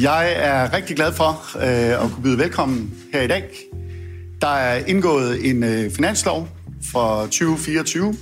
Jeg er rigtig glad for øh, at kunne byde velkommen her i dag. Der er indgået en øh, finanslov for 2024.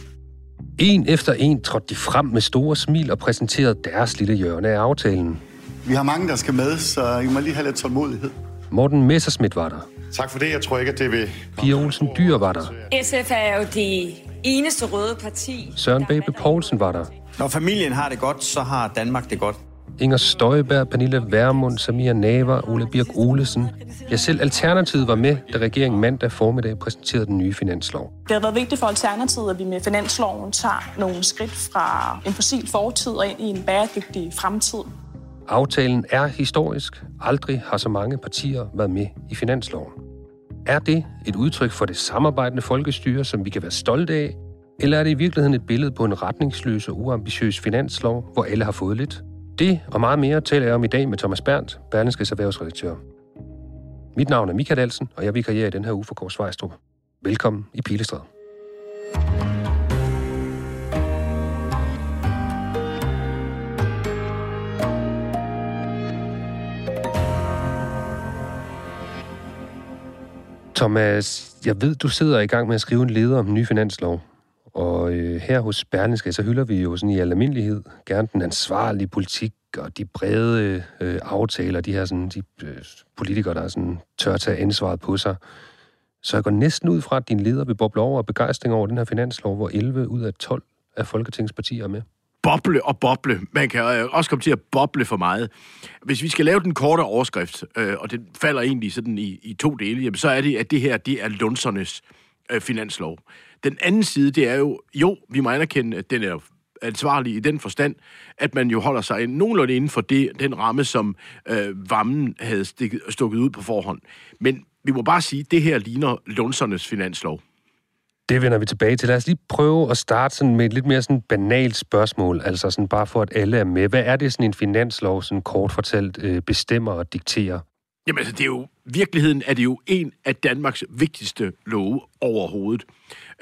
En efter en trådte de frem med store smil og præsenterede deres lille hjørne af aftalen. Vi har mange, der skal med, så I må lige have lidt tålmodighed. Morten Messerschmidt var der. Tak for det. Jeg tror ikke, at det vil... Pia Olsen Dyr var der. SF er jo det eneste røde parti. Søren Babe Poulsen var der. Når familien har det godt, så har Danmark det godt. Inger Støjberg, Pernille Vermund, Samia Naver, Ole Birk Olesen. Ja, selv Alternativet var med, da regeringen mandag formiddag præsenterede den nye finanslov. Det har været vigtigt for Alternativet, at vi med finansloven tager nogle skridt fra en fossil fortid og ind i en bæredygtig fremtid. Aftalen er historisk. Aldrig har så mange partier været med i finansloven. Er det et udtryk for det samarbejdende folkestyre, som vi kan være stolte af? Eller er det i virkeligheden et billede på en retningsløs og uambitiøs finanslov, hvor alle har fået lidt? Det og meget mere taler jeg om i dag med Thomas Berndt, Berlingskes erhvervsredaktør. Mit navn er Michael Dalsen, og jeg vikarierer i den her uge for Kåre Svejstrup. Velkommen i Pilestræd. Thomas, jeg ved, du sidder i gang med at skrive en leder om den nye finanslov. Og øh, her hos Berlingske, så hylder vi jo sådan i almindelighed gerne den ansvarlige politik og de brede øh, aftaler, de her sådan, de øh, politikere, der sådan, tør tage ansvaret på sig. Så jeg går næsten ud fra, at din leder vil boble over af begejstring over den her finanslov, hvor 11 ud af 12 af Folketingets partier er med. Boble og boble. Man kan øh, også komme til at boble for meget. Hvis vi skal lave den korte overskrift, øh, og det falder egentlig sådan i, i to dele, jamen, så er det, at det her det er lunsernes øh, finanslov. Den anden side, det er jo, jo, vi må anerkende, at den er ansvarlig i den forstand, at man jo holder sig nogenlunde inden for det, den ramme, som øh, Vammen havde stikket, stukket ud på forhånd. Men vi må bare sige, at det her ligner Lunsernes finanslov. Det vender vi tilbage til. Lad os lige prøve at starte sådan med et lidt mere sådan banalt spørgsmål, altså sådan bare for, at alle er med. Hvad er det sådan en finanslov, sådan kort fortalt, øh, bestemmer og dikterer? Jamen altså, det er jo, virkeligheden er det jo en af Danmarks vigtigste love overhovedet.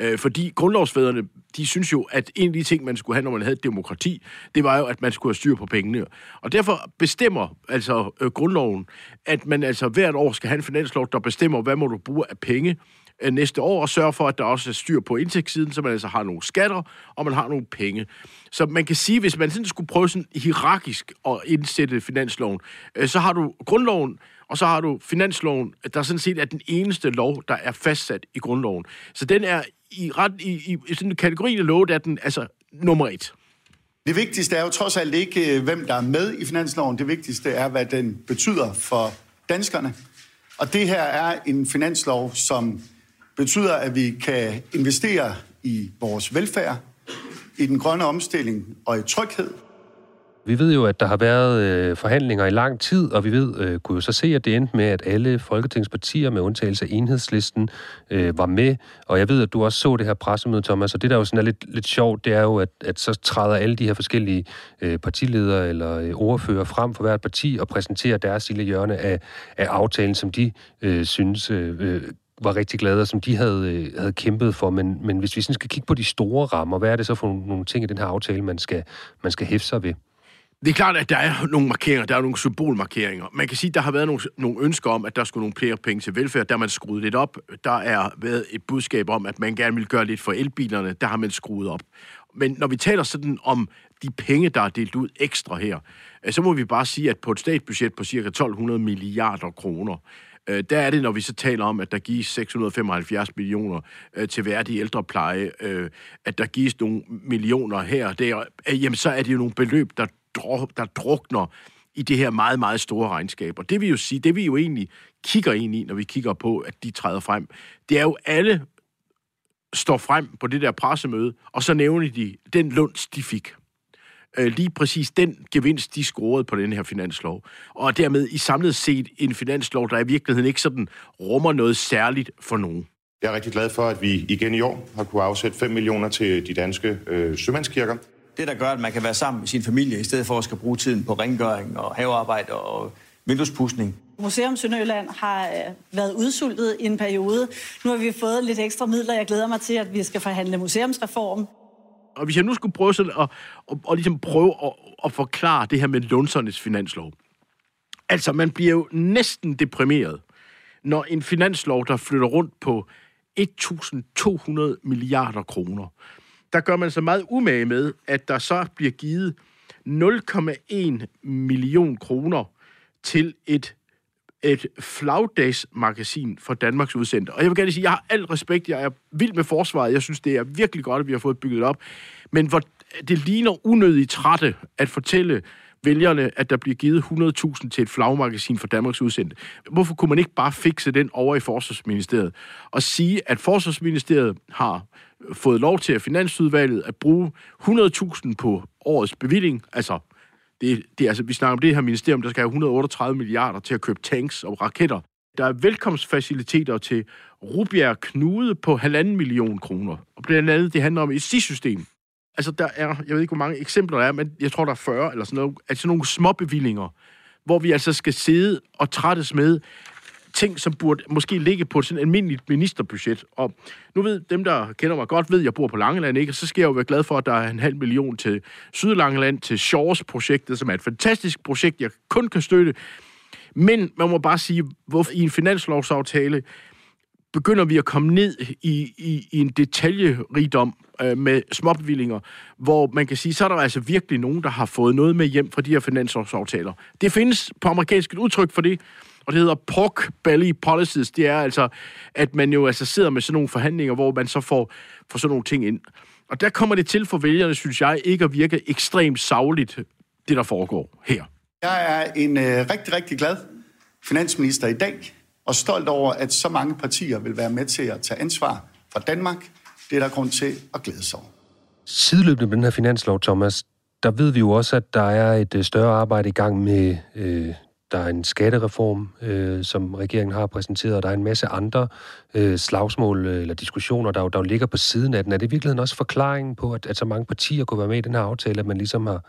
Øh, fordi grundlovsfædrene, de synes jo, at en af de ting, man skulle have, når man havde demokrati, det var jo, at man skulle have styr på pengene. Og derfor bestemmer altså øh, grundloven, at man altså hvert år skal have en finanslov, der bestemmer, hvad må du bruge af penge øh, næste år, og sørge for, at der også er styr på indtægtssiden, så man altså har nogle skatter, og man har nogle penge. Så man kan sige, hvis man sådan skulle prøve sådan hierarkisk at indsætte finansloven, øh, så har du grundloven, og så har du finansloven, der sådan set er den eneste lov, der er fastsat i grundloven. Så den er i, ret, i, i sådan en kategori af lov, der er den altså nummer et. Det vigtigste er jo trods alt ikke, øh, hvem der er med i finansloven. Det vigtigste er, hvad den betyder for danskerne. Og det her er en finanslov, som betyder, at vi kan investere i vores velfærd, i den grønne omstilling og i tryghed. Vi ved jo, at der har været øh, forhandlinger i lang tid, og vi ved, øh, kunne jo så se, at det endte med, at alle folketingspartier med undtagelse af enhedslisten øh, var med. Og jeg ved, at du også så det her pressemøde, Thomas, og det der jo sådan er lidt, lidt sjovt, det er jo, at, at så træder alle de her forskellige øh, partiledere eller øh, ordfører frem for hvert parti og præsenterer deres lille hjørne af, af aftalen, som de øh, synes øh, øh, var rigtig glade, og som de havde, øh, havde kæmpet for. Men, men hvis vi sådan skal kigge på de store rammer, hvad er det så for nogle ting i den her aftale, man skal, man skal hæfte sig ved? Det er klart, at der er nogle markeringer, der er nogle symbolmarkeringer. Man kan sige, at der har været nogle, nogle ønsker om, at der skulle nogle flere penge til velfærd. Der har man skruet lidt op. Der er været et budskab om, at man gerne vil gøre lidt for elbilerne. Der har man skruet op. Men når vi taler sådan om de penge, der er delt ud ekstra her, øh, så må vi bare sige, at på et statsbudget på ca. 1200 milliarder kroner, øh, der er det, når vi så taler om, at der gives 675 millioner øh, til værdig ældrepleje, øh, at der gives nogle millioner her og der, øh, jamen så er det jo nogle beløb, der der drukner i det her meget, meget store regnskab. Og det vil jo sige, det vi jo egentlig kigger ind i, når vi kigger på, at de træder frem, det er jo alle står frem på det der pressemøde, og så nævner de den lunds, de fik øh, lige præcis den gevinst, de scorede på den her finanslov. Og dermed i samlet set en finanslov, der i virkeligheden ikke sådan rummer noget særligt for nogen. Jeg er rigtig glad for, at vi igen i år har kunne afsætte 5 millioner til de danske øh, sømandskirker. Det, der gør, at man kan være sammen med sin familie, i stedet for at skal bruge tiden på rengøring og havearbejde og vinduespudsning. Museum Sønderjylland har øh, været udsultet i en periode. Nu har vi fået lidt ekstra midler. Jeg glæder mig til, at vi skal forhandle museumsreform. Og hvis jeg nu skulle prøve sådan at, at, at ligesom prøve at, at forklare det her med Lundsernes finanslov. Altså, man bliver jo næsten deprimeret, når en finanslov, der flytter rundt på 1.200 milliarder kroner, der gør man så meget umage med, at der så bliver givet 0,1 million kroner til et et flagdagsmagasin for Danmarks udsendte. Og jeg vil gerne sige, at jeg har al respekt, jeg er vild med forsvaret, jeg synes, det er virkelig godt, at vi har fået bygget op. Men hvor det ligner unødigt trætte at fortælle vælgerne, at der bliver givet 100.000 til et flagmagasin for Danmarks udsendte. Hvorfor kunne man ikke bare fikse den over i Forsvarsministeriet og sige, at Forsvarsministeriet har fået lov til at Finansudvalget at bruge 100.000 på årets bevilling, altså det, det, altså, vi snakker om det her ministerium, der skal have 138 milliarder til at købe tanks og raketter. Der er velkomstfaciliteter til Rubjerg Knude på halvanden million kroner. Og blandt andet, det handler om et SIS-system. Altså, der er, jeg ved ikke, hvor mange eksempler der er, men jeg tror, der er 40 eller sådan noget. Altså nogle små bevillinger, hvor vi altså skal sidde og trættes med, ting, som burde måske ligge på sådan et almindeligt ministerbudget. Og nu ved dem, der kender mig godt, ved, at jeg bor på Langeland, ikke? Og så skal jeg jo være glad for, at der er en halv million til Sydlangeland, til Shores-projektet, som er et fantastisk projekt, jeg kun kan støtte. Men man må bare sige, hvorfor i en finanslovsaftale begynder vi at komme ned i, i, i en detaljerigdom øh, med småbevillinger, hvor man kan sige, så er der altså virkelig nogen, der har fået noget med hjem fra de her finanslovsaftaler. Det findes på amerikansk et udtryk for det, og det hedder pork belly policies. Det er altså, at man jo altså sidder med sådan nogle forhandlinger, hvor man så får, får sådan nogle ting ind. Og der kommer det til for vælgerne, synes jeg, ikke at virke ekstremt savligt, det der foregår her. Jeg er en øh, rigtig, rigtig glad finansminister i dag, og stolt over, at så mange partier vil være med til at tage ansvar for Danmark. Det er der grund til at glæde sig over. Sideløbende med den her finanslov, Thomas, der ved vi jo også, at der er et øh, større arbejde i gang med øh, der er en skattereform, øh, som regeringen har præsenteret, og der er en masse andre øh, slagsmål øh, eller diskussioner, der, der ligger på siden af den. Er det i virkeligheden også forklaringen på, at, at så mange partier kunne være med i den her aftale, at man ligesom har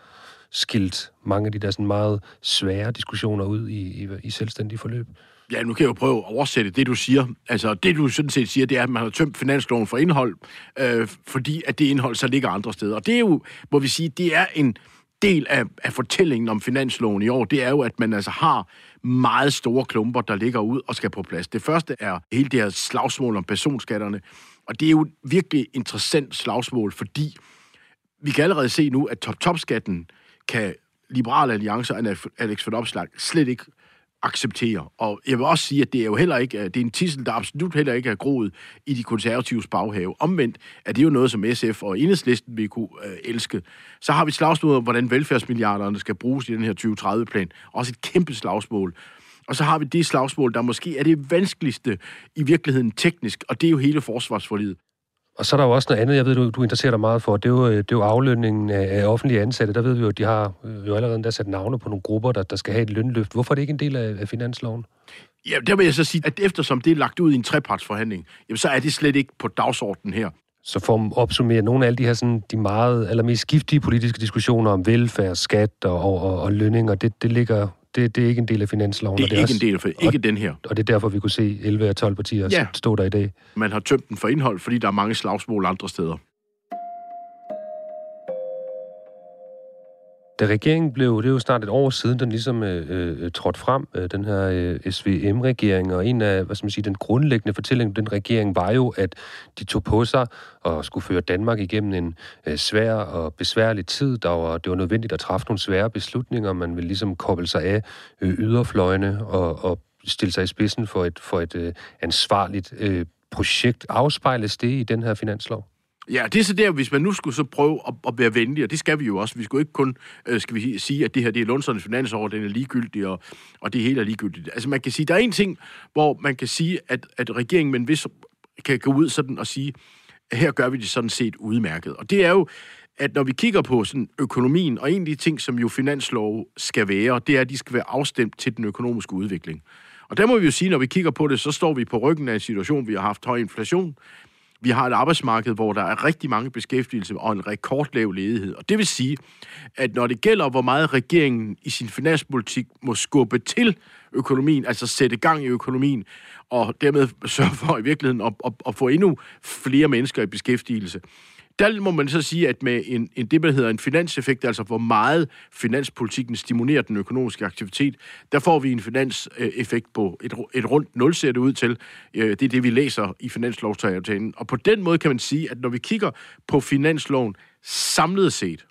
skilt mange af de der sådan meget svære diskussioner ud i, i, i selvstændige forløb? Ja, nu kan jeg jo prøve at oversætte det, du siger. Altså, det du sådan set siger, det er, at man har tømt finansloven for indhold, øh, fordi at det indhold så ligger andre steder. Og det er jo, må vi sige, det er en del af, af fortællingen om finansloven i år, det er jo, at man altså har meget store klumper, der ligger ud og skal på plads. Det første er hele det her slagsmål om personskatterne, og det er jo et virkelig interessant slagsmål, fordi vi kan allerede se nu, at top-top-skatten kan Liberale Alliance og Alex von Opslag slet ikke acceptere. Og jeg vil også sige, at det er jo heller ikke, øh, det er en tissel, der absolut heller ikke er groet i de konservatives baghave. Omvendt er det jo noget, som SF og Enhedslisten vil kunne øh, elske. Så har vi slagsmål om, hvordan velfærdsmilliarderne skal bruges i den her 2030-plan. Også et kæmpe slagsmål. Og så har vi det slagsmål, der måske er det vanskeligste i virkeligheden teknisk, og det er jo hele forsvarsforlidet. Og så er der jo også noget andet, jeg ved, du, du interesserer dig meget for, det er jo, det er jo aflønningen af, af offentlige ansatte. Der ved vi jo, at de har øh, jo allerede der sat navne på nogle grupper, der, der skal have et lønløft. Hvorfor er det ikke en del af, af finansloven? Ja, der vil jeg så sige, at eftersom det er lagt ud i en trepartsforhandling, jamen, så er det slet ikke på dagsordenen her. Så for at opsummere nogle af alle de her sådan, de meget, eller mest giftige politiske diskussioner om velfærd, skat og, og, og, og lønninger, det, det ligger det, det er ikke en del af finansloven. Det er, det er ikke også, en del af, ikke og, den her. Og det er derfor, vi kunne se 11 af 12 partier ja. stå der i dag. Man har tømt den for indhold, fordi der er mange slagsmål andre steder. Da regeringen blev, det er jo snart et år siden, den ligesom øh, øh, trådte frem, øh, den her øh, SVM-regering, og en af, hvad skal man sige, den grundlæggende fortælling den regering var jo, at de tog på sig og skulle føre Danmark igennem en øh, svær og besværlig tid. Der var, det var nødvendigt at træffe nogle svære beslutninger. Man ville ligesom koble sig af øh, yderfløjene og, og stille sig i spidsen for et, for et øh, ansvarligt øh, projekt. Afspejles det i den her finanslov? Ja, det er så der, hvis man nu skulle så prøve at, at være venlig, og det skal vi jo også. Vi skulle ikke kun øh, skal vi sige, at det her det er Lundsernes finansår, den er ligegyldig, og, og det hele er ligegyldigt. Altså man kan sige, der er en ting, hvor man kan sige, at, at regeringen men hvis kan gå ud sådan og sige, at her gør vi det sådan set udmærket. Og det er jo, at når vi kigger på sådan økonomien, og en af de ting, som jo finanslov skal være, det er, at de skal være afstemt til den økonomiske udvikling. Og der må vi jo sige, når vi kigger på det, så står vi på ryggen af en situation, vi har haft høj inflation, vi har et arbejdsmarked, hvor der er rigtig mange beskæftigelse og en rekordlav ledighed. Og det vil sige, at når det gælder, hvor meget regeringen i sin finanspolitik må skubbe til økonomien, altså sætte gang i økonomien, og dermed sørge for i virkeligheden at, at, at få endnu flere mennesker i beskæftigelse, der må man så sige, at med en, en det, der hedder en finanseffekt, altså hvor meget finanspolitikken stimulerer den økonomiske aktivitet, der får vi en finanseffekt på et, et rundt nul, ser det ud til. Øh, det er det, vi læser i finanslovsaftalen. Og på den måde kan man sige, at når vi kigger på finansloven samlet set,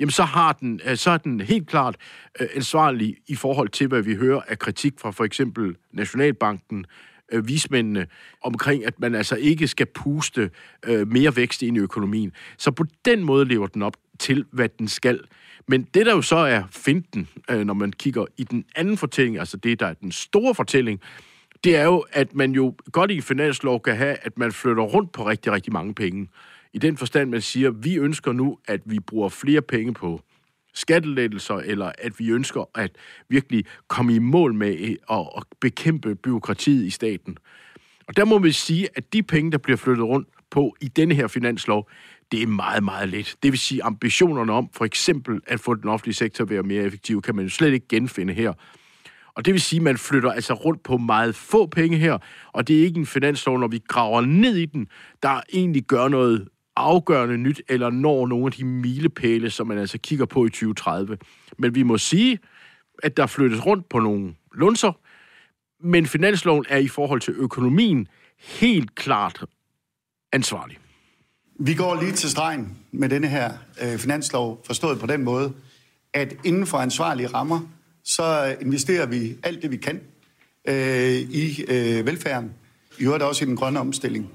jamen så, har den, øh, så er den helt klart øh, ansvarlig i forhold til, hvad vi hører af kritik fra for eksempel Nationalbanken, øh, vismændene omkring, at man altså ikke skal puste øh, mere vækst ind i økonomien. Så på den måde lever den op til, hvad den skal. Men det, der jo så er finten, øh, når man kigger i den anden fortælling, altså det, der er den store fortælling, det er jo, at man jo godt i finanslov kan have, at man flytter rundt på rigtig, rigtig mange penge. I den forstand, man siger, vi ønsker nu, at vi bruger flere penge på skattelettelser, eller at vi ønsker at virkelig komme i mål med at bekæmpe byråkratiet i staten. Og der må vi sige, at de penge, der bliver flyttet rundt på i denne her finanslov, det er meget, meget lidt. Det vil sige, ambitionerne om for eksempel at få den offentlige sektor at være mere effektiv, kan man jo slet ikke genfinde her. Og det vil sige, at man flytter altså rundt på meget få penge her, og det er ikke en finanslov, når vi graver ned i den, der egentlig gør noget afgørende nyt, eller når nogle af de milepæle, som man altså kigger på i 2030. Men vi må sige, at der flyttes rundt på nogle lunser, men finansloven er i forhold til økonomien helt klart ansvarlig. Vi går lige til stregen med denne her øh, finanslov, forstået på den måde, at inden for ansvarlige rammer, så investerer vi alt det, vi kan øh, i øh, velfærden, i øvrigt også i den grønne omstilling.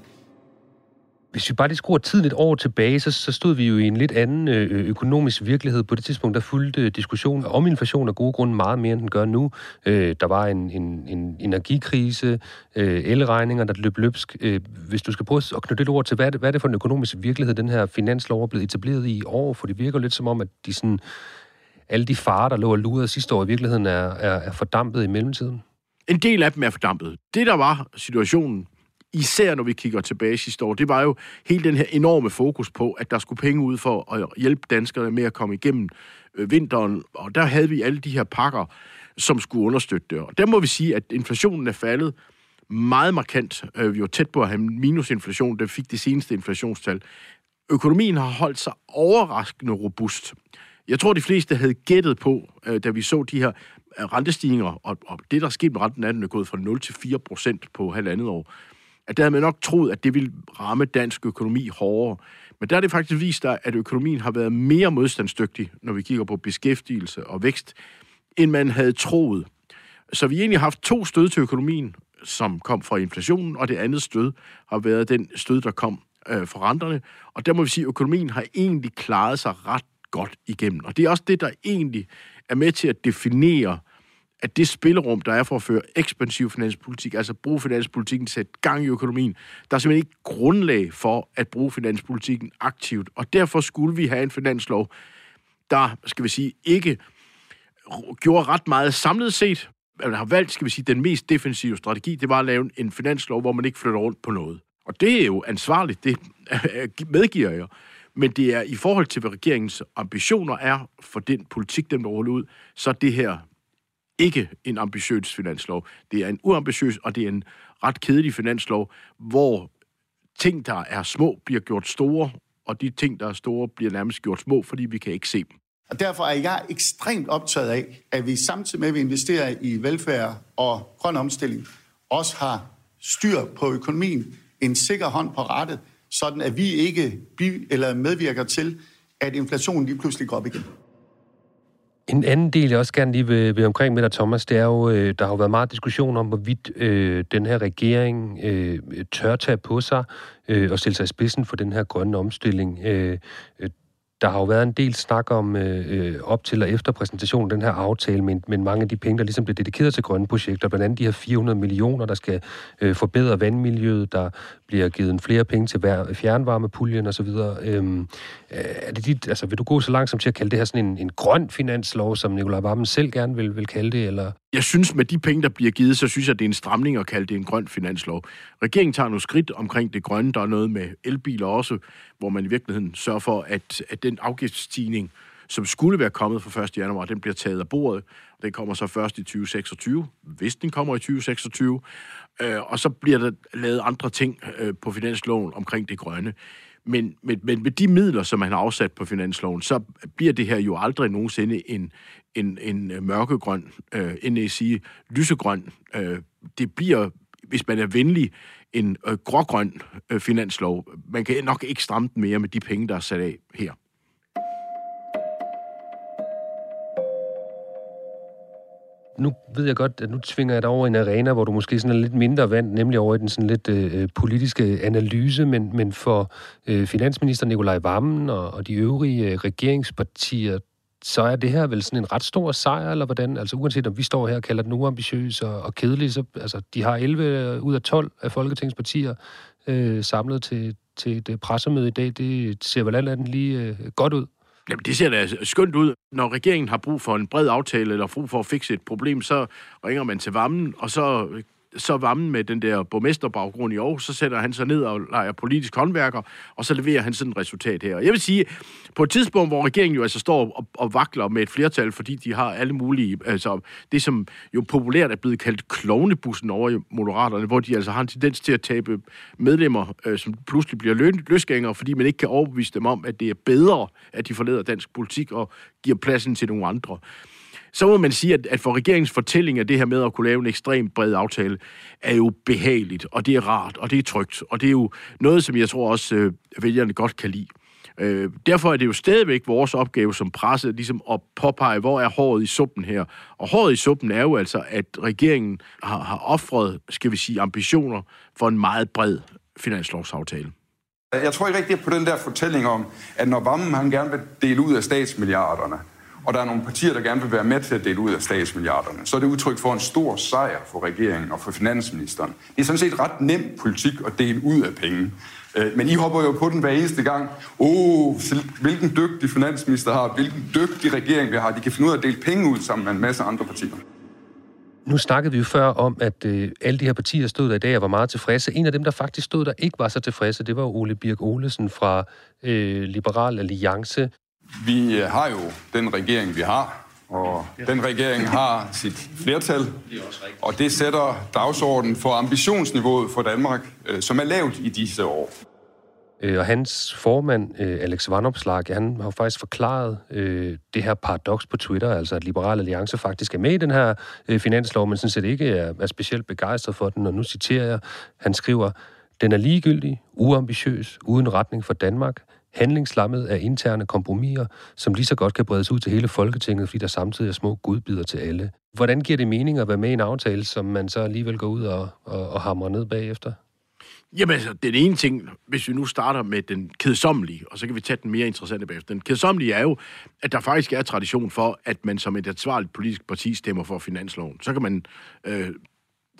Hvis vi bare lige skruer tiden et år tilbage, så, så stod vi jo i en lidt anden øh, økonomisk virkelighed. På det tidspunkt, der fulgte øh, diskussionen om inflation af gode grunde meget mere, end den gør nu. Øh, der var en, en, en energikrise, øh, elregninger, der løb løbsk. Øh, hvis du skal prøve at knytte lidt ord til, hvad er, det, hvad er det for en økonomisk virkelighed, den her finanslov er blevet etableret i år? For det virker lidt som om, at de sådan, alle de farer, der lå og lurede sidste år, i virkeligheden er, er, er fordampet i mellemtiden. En del af dem er fordampet. Det, der var situationen især når vi kigger tilbage sidste år, det var jo hele den her enorme fokus på, at der skulle penge ud for at hjælpe danskerne med at komme igennem øh, vinteren, og der havde vi alle de her pakker, som skulle understøtte det. Og der må vi sige, at inflationen er faldet meget markant. Øh, vi var tæt på at have minusinflation, der fik det seneste inflationstal. Økonomien har holdt sig overraskende robust. Jeg tror, de fleste havde gættet på, øh, da vi så de her øh, rentestigninger, og, og det, der er sket med renten, er, den er gået fra 0 til 4 procent på halvandet år at der havde man nok troet, at det ville ramme dansk økonomi hårdere. Men der er det faktisk vist sig, at økonomien har været mere modstandsdygtig, når vi kigger på beskæftigelse og vækst, end man havde troet. Så vi har egentlig haft to stød til økonomien, som kom fra inflationen, og det andet stød har været den stød, der kom øh, fra renterne. Og der må vi sige, at økonomien har egentlig klaret sig ret godt igennem. Og det er også det, der egentlig er med til at definere øh, at det spillerum, der er for at føre ekspansiv finanspolitik, altså bruge finanspolitikken til at sætte gang i økonomien, der er simpelthen ikke grundlag for at bruge finanspolitikken aktivt. Og derfor skulle vi have en finanslov, der, skal vi sige, ikke gjorde ret meget samlet set. Man har valgt, skal vi sige, den mest defensive strategi, det var at lave en finanslov, hvor man ikke flytter rundt på noget. Og det er jo ansvarligt, det medgiver jeg. Men det er i forhold til, hvad regeringens ambitioner er for den politik, den ruller ud, så er det her ikke en ambitiøs finanslov. Det er en uambitiøs, og det er en ret kedelig finanslov, hvor ting, der er små, bliver gjort store, og de ting, der er store, bliver nærmest gjort små, fordi vi kan ikke se dem. Og derfor er jeg ekstremt optaget af, at vi samtidig med, at vi investerer i velfærd og grøn omstilling, også har styr på økonomien, en sikker hånd på rettet, sådan at vi ikke eller medvirker til, at inflationen lige pludselig går op igen. En anden del, jeg også gerne lige vil, vil omkring med dig, Thomas, det er jo, øh, der har jo været meget diskussion om, hvorvidt øh, den her regering øh, tør tage på sig øh, og stille sig i spidsen for den her grønne omstilling. Øh, øh der har jo været en del snak om øh, øh, op til og efter præsentationen den her aftale, men, men mange af de penge, der ligesom bliver dedikeret til grønne projekter, blandt andet de her 400 millioner, der skal øh, forbedre vandmiljøet, der bliver givet en flere penge til fjernvarmepuljen osv. Øhm, er det dit, altså, vil du gå så langsomt til at kalde det her sådan en, en grøn finanslov, som Nikolaj Vammen selv gerne vil, vil kalde det? Eller? Jeg synes, med de penge, der bliver givet, så synes jeg, det er en stramning at kalde det en grøn finanslov. Regeringen tager nogle skridt omkring det grønne. Der er noget med elbiler også, hvor man i virkeligheden sørger for, at, at den afgiftsstigning, som skulle være kommet fra 1. januar, den bliver taget af bordet. Den kommer så først i 2026, hvis den kommer i 2026. Øh, og så bliver der lavet andre ting øh, på finansloven omkring det grønne. Men, men, men med de midler, som han har afsat på finansloven, så bliver det her jo aldrig nogensinde en, en, en øh, mørkegrøn, øh, end jeg sige lysegrøn. Øh, det bliver, hvis man er venlig, en øh, grågrøn øh, finanslov. Man kan nok ikke stramme den mere med de penge, der er sat af her. Nu ved jeg godt, at nu tvinger jeg dig over i en arena, hvor du måske sådan er lidt mindre vant, nemlig over i den sådan lidt øh, øh, politiske analyse, men, men for øh, finansminister Nikolaj Vammen og, og de øvrige øh, regeringspartier, så er det her vel sådan en ret stor sejr, eller hvordan? Altså uanset om vi står her og kalder den uambitiøs og, og kedelig, så altså, de har 11 øh, ud af 12 af Folketingspartier øh, samlet til, til et øh, pressemøde i dag. Det ser vel alt andet lige øh, godt ud. Jamen, det ser da skønt ud. Når regeringen har brug for en bred aftale, eller brug for at fikse et problem, så ringer man til varmen, og så så Vammen med den der borgmesterbaggrund i Aarhus, så sætter han sig ned og leger politisk håndværker, og så leverer han sådan et resultat her. Jeg vil sige, på et tidspunkt, hvor regeringen jo altså står og, og vakler med et flertal, fordi de har alle mulige, altså det som jo populært er blevet kaldt klovnebussen over i Moderaterne, hvor de altså har en tendens til at tabe medlemmer, øh, som pludselig bliver lø- løsgængere, fordi man ikke kan overbevise dem om, at det er bedre, at de forlader dansk politik og giver pladsen til nogle andre så må man sige, at, at for regeringens fortælling af det her med at kunne lave en ekstremt bred aftale, er jo behageligt, og det er rart, og det er trygt, og det er jo noget, som jeg tror også øh, vælgerne godt kan lide. Øh, derfor er det jo stadigvæk vores opgave som presse, ligesom at påpege, hvor er håret i suppen her. Og håret i suppen er jo altså, at regeringen har, har offret, skal vi sige, ambitioner for en meget bred finanslovsaftale. Jeg tror ikke rigtig på den der fortælling om, at når Vammen han gerne vil dele ud af statsmilliarderne, og der er nogle partier, der gerne vil være med til at dele ud af statsmilliarderne, så er det udtryk for en stor sejr for regeringen og for finansministeren. Det er sådan set ret nem politik at dele ud af penge. Øh, men I hopper jo på den hver eneste gang. Åh, oh, hvilken dygtig finansminister har, hvilken dygtig regering vi har. De kan finde ud af at dele penge ud sammen med en masse andre partier. Nu snakkede vi jo før om, at øh, alle de her partier stod der i dag og var meget tilfredse. En af dem, der faktisk stod der ikke var så tilfredse, det var Ole Birk Olesen fra øh, Liberal Alliance. Vi øh, har jo den regering, vi har, og den regering har sit flertal, og det sætter dagsordenen for ambitionsniveauet for Danmark, øh, som er lavt i disse år. Øh, og hans formand, Alex Vanopslag, han har faktisk forklaret øh, det her paradoks på Twitter, altså at Liberal Alliance faktisk er med i den her øh, finanslov, men sådan set ikke er, er specielt begejstret for den. Og nu citerer jeg, han skriver, den er ligegyldig, uambitiøs, uden retning for Danmark handlingslammet af interne kompromiser, som lige så godt kan bredes ud til hele Folketinget, fordi der samtidig er små gudbider til alle. Hvordan giver det mening at være med i en aftale, som man så alligevel går ud og, og, og hamrer ned bagefter? Jamen altså, den ene ting, hvis vi nu starter med den kedsommelige, og så kan vi tage den mere interessante bagefter. Den kedsommelige er jo, at der faktisk er tradition for, at man som et ansvarligt politisk parti stemmer for finansloven. Så kan man øh,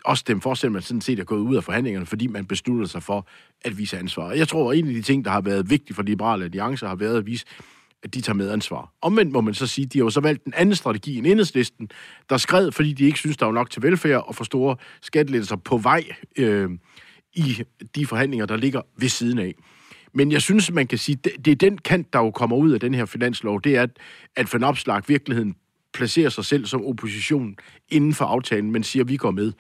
også stemme for, selvom man sådan set er gået ud af forhandlingerne, fordi man beslutter sig for at vise ansvar. Jeg tror, at en af de ting, der har været vigtigt for Liberale Alliance, har været at vise, at de tager medansvar. Omvendt må man så sige, at de har jo så valgt en anden strategi end enhedslisten, der skred, fordi de ikke synes, der var nok til velfærd og for store skattelettelser på vej øh, i de forhandlinger, der ligger ved siden af. Men jeg synes, man kan sige, det er den kant, der jo kommer ud af den her finanslov, det er, at, at Van Opslag virkeligheden placerer sig selv som opposition inden for aftalen, men siger, at vi går med.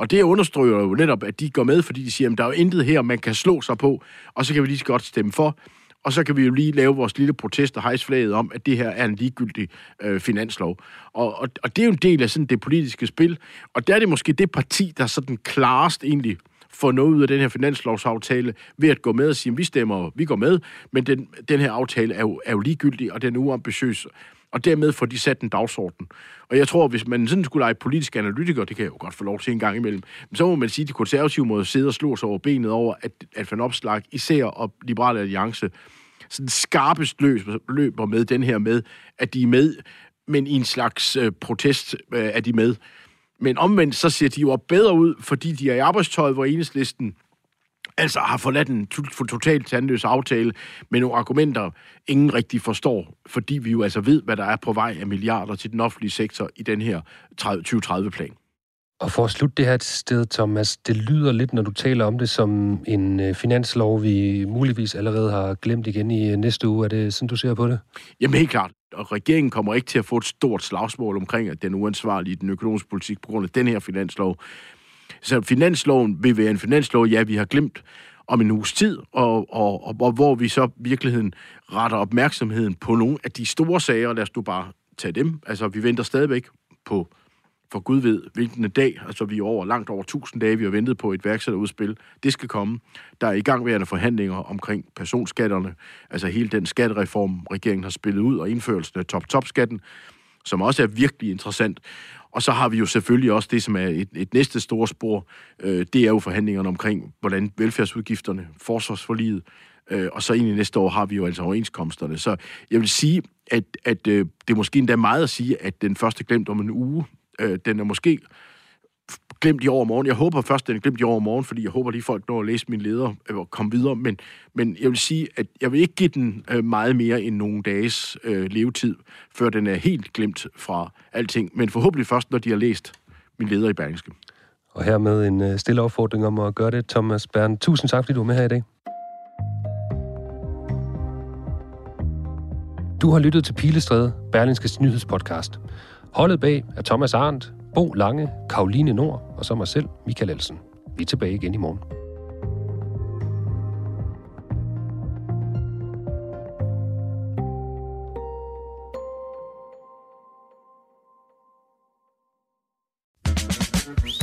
Og det understreger jo netop, at de går med, fordi de siger, at der er jo intet her, man kan slå sig på, og så kan vi lige så godt stemme for, og så kan vi jo lige lave vores lille protest og hejse flaget om, at det her er en ligegyldig øh, finanslov. Og, og, og det er jo en del af sådan det politiske spil, og der er det måske det parti, der sådan klarest egentlig får noget ud af den her finanslovsaftale ved at gå med og sige, at vi stemmer, vi går med, men den, den her aftale er jo, er jo ligegyldig, og den er uambitiøs og dermed får de sat en dagsorden. Og jeg tror, hvis man sådan skulle lege politisk analytiker, det kan jeg jo godt få lov til en gang imellem, så må man sige, at de konservative må sidde og slå sig over benet over, at, at Van Opslag især og Liberale Alliance sådan skarpest løs, løber med den her med, at de er med, men i en slags øh, protest øh, er de med. Men omvendt, så ser de jo bedre ud, fordi de er i arbejdstøjet, hvor enhedslisten altså har forladt en totalt tandløs aftale med nogle argumenter, ingen rigtig forstår, fordi vi jo altså ved, hvad der er på vej af milliarder til den offentlige sektor i den her 2030-plan. Og for at slutte det her sted, Thomas, det lyder lidt, når du taler om det, som en øh, finanslov, vi muligvis allerede har glemt igen i øh, næste uge. Er det sådan, du ser på det? Jamen helt klart. Og regeringen kommer ikke til at få et stort slagsmål omkring, at den uansvarlig i den økonomiske politik på grund af den her finanslov. Så finansloven vil være en finanslov, ja, vi har glemt om en uges tid, og, og, og, og hvor vi så virkeligheden retter opmærksomheden på nogle af de store sager. Lad os nu bare tage dem. Altså, vi venter stadigvæk på for Gud ved, hvilken dag, altså vi er over langt over 1000 dage, vi har ventet på et værksætterudspil. Det skal komme. Der er i gangværende forhandlinger omkring personskatterne, altså hele den skattereform, regeringen har spillet ud, og indførelsen af top-top-skatten, som også er virkelig interessant. Og så har vi jo selvfølgelig også det, som er et, et næste store spor, øh, det er jo forhandlingerne omkring, hvordan velfærdsudgifterne, forsvarsforliget, øh, og så egentlig næste år har vi jo altså overenskomsterne. Så jeg vil sige, at, at øh, det er måske endda meget at sige, at den første glemt om en uge, øh, den er måske glemt i overmorgen. Jeg håber først, den er glemt i overmorgen, fordi jeg håber, lige folk når at læse min leder øh, og komme videre. Men, men jeg vil sige, at jeg vil ikke give den øh, meget mere end nogle dages øh, levetid, før den er helt glemt fra alting. Men forhåbentlig først, når de har læst min leder i Berlingske. Og hermed en øh, stille opfordring om at gøre det, Thomas Bern. Tusind tak, fordi du er med her i dag. Du har lyttet til Pilestræde, Berlingskes nyhedspodcast. Holdet bag er Thomas Arndt, Bo Lange, Karoline Nord og så mig selv, Michael Elsen. Vi er tilbage igen i morgen.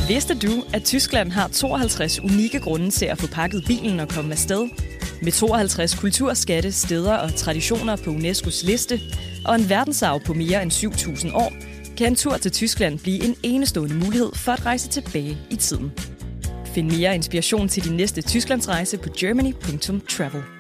Vidste du, at Tyskland har 52 unikke grunde til at få pakket bilen og komme afsted? Med 52 kulturskatte, steder og traditioner på UNESCO's liste, og en verdensarv på mere end 7.000 år, kan en tur til Tyskland blive en enestående mulighed for at rejse tilbage i tiden. Find mere inspiration til din næste Tysklandsrejse på germany.travel.